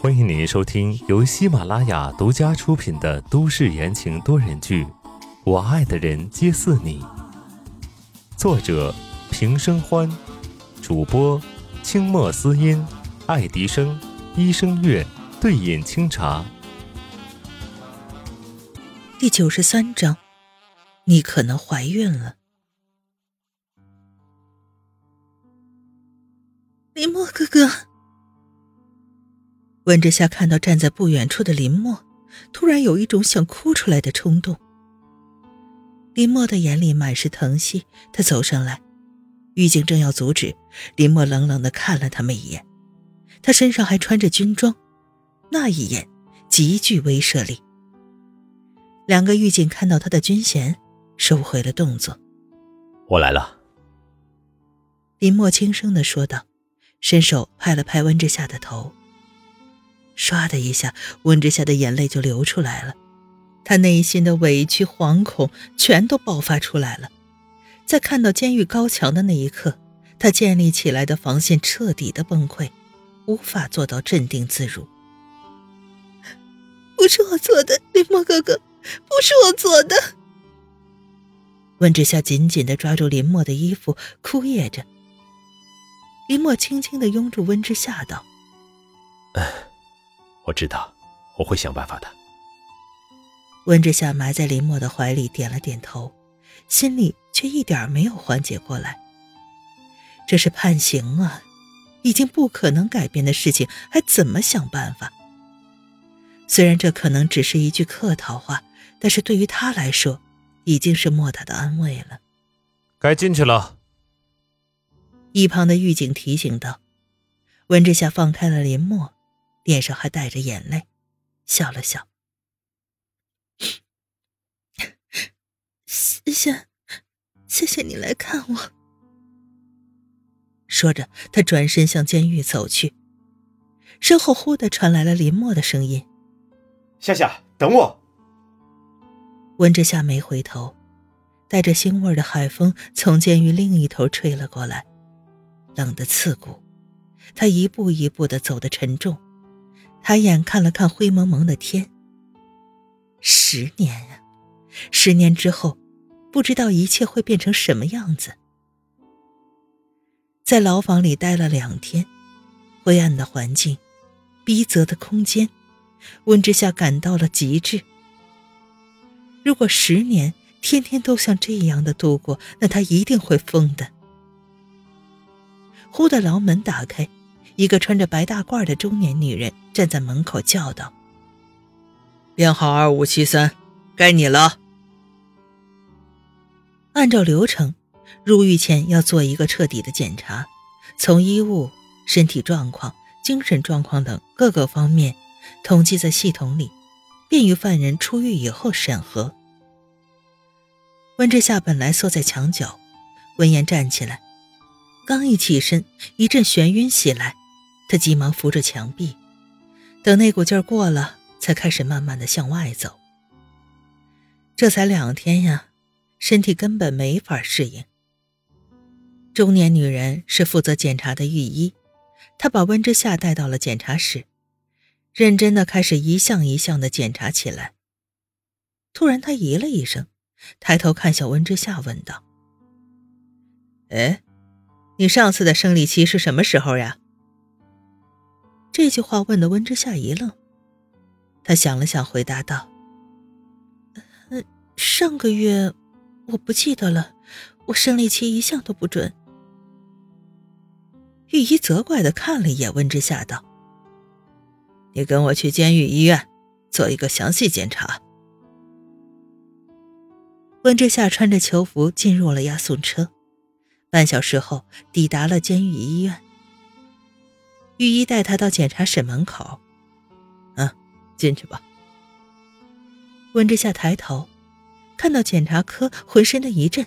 欢迎您收听由喜马拉雅独家出品的都市言情多人剧《我爱的人皆似你》，作者平生欢，主播清墨思音、爱迪生、医生月、对饮清茶。第九十三章，你可能怀孕了。林墨哥哥，温之夏看到站在不远处的林墨，突然有一种想哭出来的冲动。林墨的眼里满是疼惜，他走上来，狱警正要阻止，林墨冷冷的看了他们一眼，他身上还穿着军装，那一眼极具威慑力。两个狱警看到他的军衔，收回了动作。我来了，林墨轻声的说道。伸手拍了拍温之夏的头，唰的一下，温之夏的眼泪就流出来了，他内心的委屈、惶恐全都爆发出来了。在看到监狱高墙的那一刻，他建立起来的防线彻底的崩溃，无法做到镇定自如。不是我做的，林墨哥哥，不是我做的。温之夏紧紧的抓住林墨的衣服，哭噎着。林墨轻轻的拥住温之夏，道：“我知道，我会想办法的。”温之夏埋在林墨的怀里，点了点头，心里却一点没有缓解过来。这是判刑啊，已经不可能改变的事情，还怎么想办法？虽然这可能只是一句客套话，但是对于他来说，已经是莫大的安慰了。该进去了。一旁的狱警提醒道：“温之夏放开了林墨，脸上还带着眼泪，笑了笑。谢谢，谢谢你来看我。”说着，他转身向监狱走去，身后忽的传来了林墨的声音：“夏夏，等我。”温之夏没回头，带着腥味的海风从监狱另一头吹了过来。冷得刺骨，他一步一步的走得沉重，抬眼看了看灰蒙蒙的天。十年啊，十年之后，不知道一切会变成什么样子。在牢房里待了两天，灰暗的环境，逼仄的空间，温之夏感到了极致。如果十年天天都像这样的度过，那他一定会疯的。忽的牢门打开，一个穿着白大褂的中年女人站在门口叫道：“编号二五七三，该你了。”按照流程，入狱前要做一个彻底的检查，从衣物、身体状况、精神状况等各个方面统计在系统里，便于犯人出狱以后审核。温之夏本来缩在墙角，闻言站起来。刚一起身，一阵眩晕袭来，他急忙扶着墙壁，等那股劲儿过了，才开始慢慢的向外走。这才两天呀，身体根本没法适应。中年女人是负责检查的御医，她把温之夏带到了检查室，认真的开始一项一项的检查起来。突然，她咦了一声，抬头看向温之夏，问道：“哎？”你上次的生理期是什么时候呀？这句话问的温之夏一愣，他想了想，回答道：“，上个月，我不记得了，我生理期一向都不准。”御医责怪的看了一眼温之夏，道：“你跟我去监狱医院做一个详细检查。”温之夏穿着囚服进入了押送车。半小时后，抵达了监狱医院。御医带他到检查室门口，嗯，进去吧。温之夏抬头，看到检查科，浑身的一震，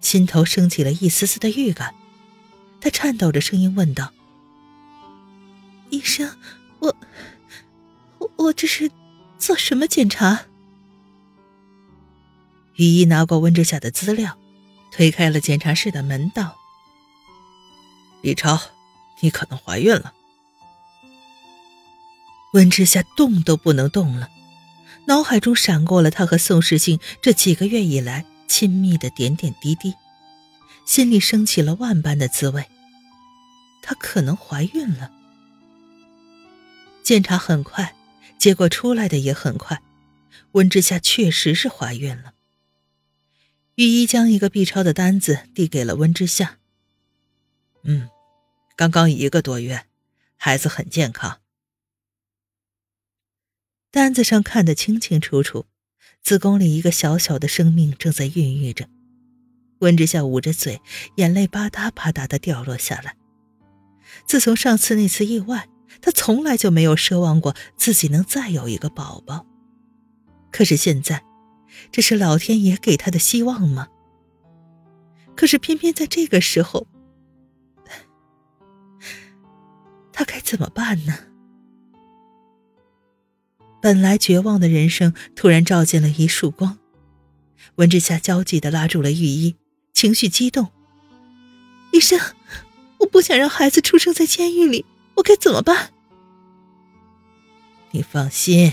心头升起了一丝丝的预感。他颤抖着声音问道：“医生，我，我我这是做什么检查？”御医拿过温之夏的资料。推开了检查室的门，道：“李超，你可能怀孕了。”温之夏动都不能动了，脑海中闪过了他和宋时清这几个月以来亲密的点点滴滴，心里升起了万般的滋味。她可能怀孕了。检查很快，结果出来的也很快，温之夏确实是怀孕了。御医将一个 B 超的单子递给了温之夏。嗯，刚刚一个多月，孩子很健康。单子上看得清清楚楚，子宫里一个小小的生命正在孕育着。温之夏捂着嘴，眼泪吧嗒吧嗒的掉落下来。自从上次那次意外，他从来就没有奢望过自己能再有一个宝宝。可是现在，这是老天爷给他的希望吗？可是偏偏在这个时候，他该怎么办呢？本来绝望的人生突然照见了一束光，温之夏焦急的拉住了御医，情绪激动：“医生，我不想让孩子出生在监狱里，我该怎么办？”你放心，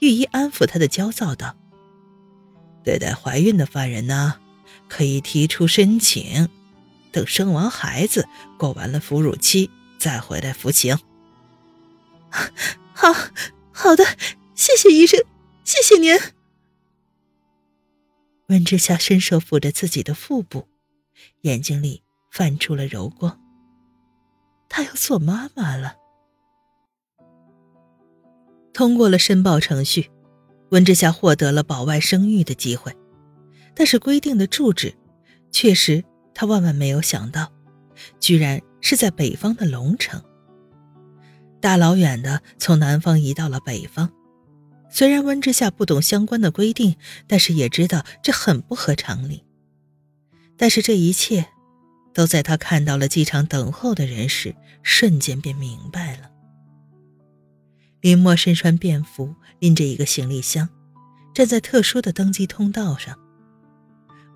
御医安抚他的焦躁道：“对待怀孕的犯人呢，可以提出申请，等生完孩子，过完了哺乳期，再回来服刑。”好，好的，谢谢医生，谢谢您。温之夏伸手抚着自己的腹部，眼睛里泛出了柔光。她要做妈妈了。通过了申报程序，温之夏获得了保外生育的机会，但是规定的住址，确实他万万没有想到，居然是在北方的龙城。大老远的从南方移到了北方，虽然温之夏不懂相关的规定，但是也知道这很不合常理。但是这一切，都在他看到了机场等候的人时，瞬间便明白了。林墨身穿便服，拎着一个行李箱，站在特殊的登机通道上，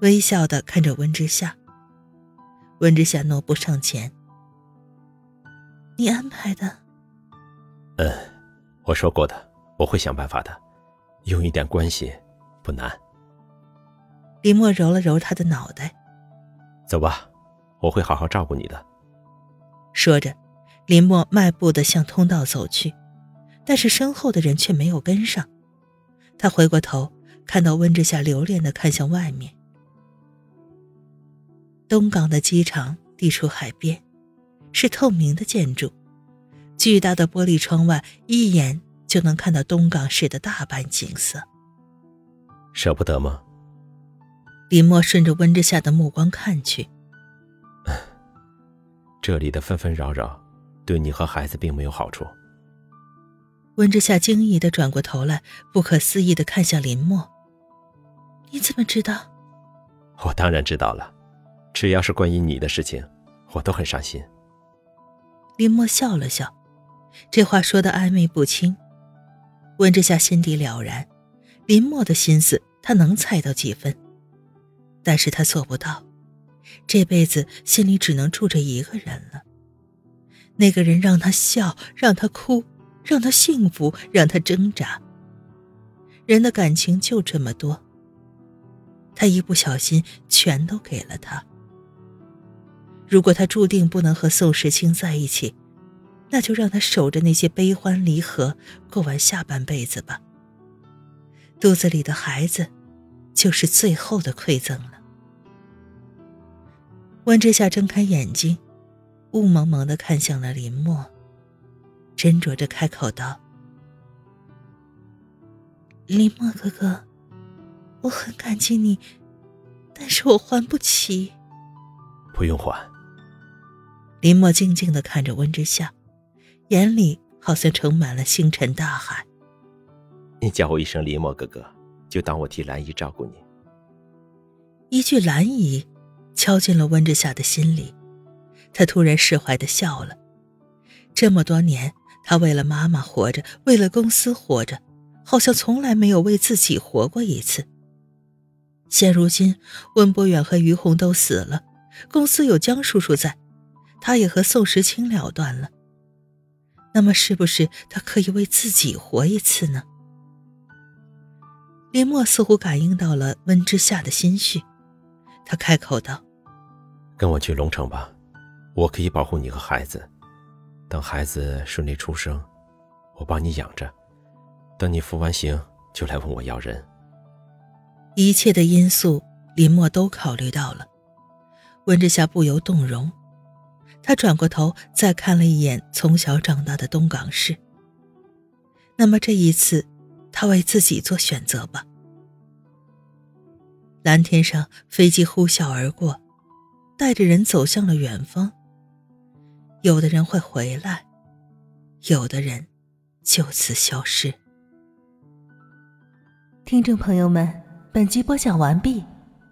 微笑的看着温之夏。温之夏挪步上前：“你安排的。”嗯，我说过的，我会想办法的，用一点关系不难。林墨揉了揉他的脑袋，走吧，我会好好照顾你的。说着，林墨迈步的向通道走去，但是身后的人却没有跟上。他回过头，看到温之夏留恋的看向外面。东港的机场地处海边，是透明的建筑。巨大的玻璃窗外，一眼就能看到东港市的大半景色。舍不得吗？林墨顺着温之夏的目光看去，这里的纷纷扰扰，对你和孩子并没有好处。温之夏惊异的转过头来，不可思议的看向林墨：“你怎么知道？”“我当然知道了，只要是关于你的事情，我都很伤心。”林墨笑了笑。这话说的暧昧不清，温之夏心底了然，林墨的心思他能猜到几分，但是他做不到，这辈子心里只能住着一个人了。那个人让他笑，让他哭，让他幸福，让他挣扎。人的感情就这么多，他一不小心全都给了他。如果他注定不能和宋时清在一起。那就让他守着那些悲欢离合，过完下半辈子吧。肚子里的孩子，就是最后的馈赠了。温之夏睁开眼睛，雾蒙蒙的看向了林墨，斟酌着开口道：“林墨哥哥，我很感激你，但是我还不起。”不用还。林墨静静的看着温之夏。眼里好像盛满了星辰大海。你叫我一声林墨哥哥，就当我替兰姨照顾你。一句兰姨，敲进了温之夏的心里，他突然释怀的笑了。这么多年，他为了妈妈活着，为了公司活着，好像从来没有为自己活过一次。现如今，温博远和于红都死了，公司有江叔叔在，他也和宋时清了断了。那么是不是他可以为自己活一次呢？林墨似乎感应到了温之夏的心绪，他开口道：“跟我去龙城吧，我可以保护你和孩子。等孩子顺利出生，我帮你养着。等你服完刑，就来问我要人。”一切的因素，林墨都考虑到了。温之夏不由动容，他转过头再看了一眼从小长大的东港市。那么这一次。他为自己做选择吧。蓝天上，飞机呼啸而过，带着人走向了远方。有的人会回来，有的人就此消失。听众朋友们，本集播讲完毕，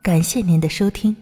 感谢您的收听。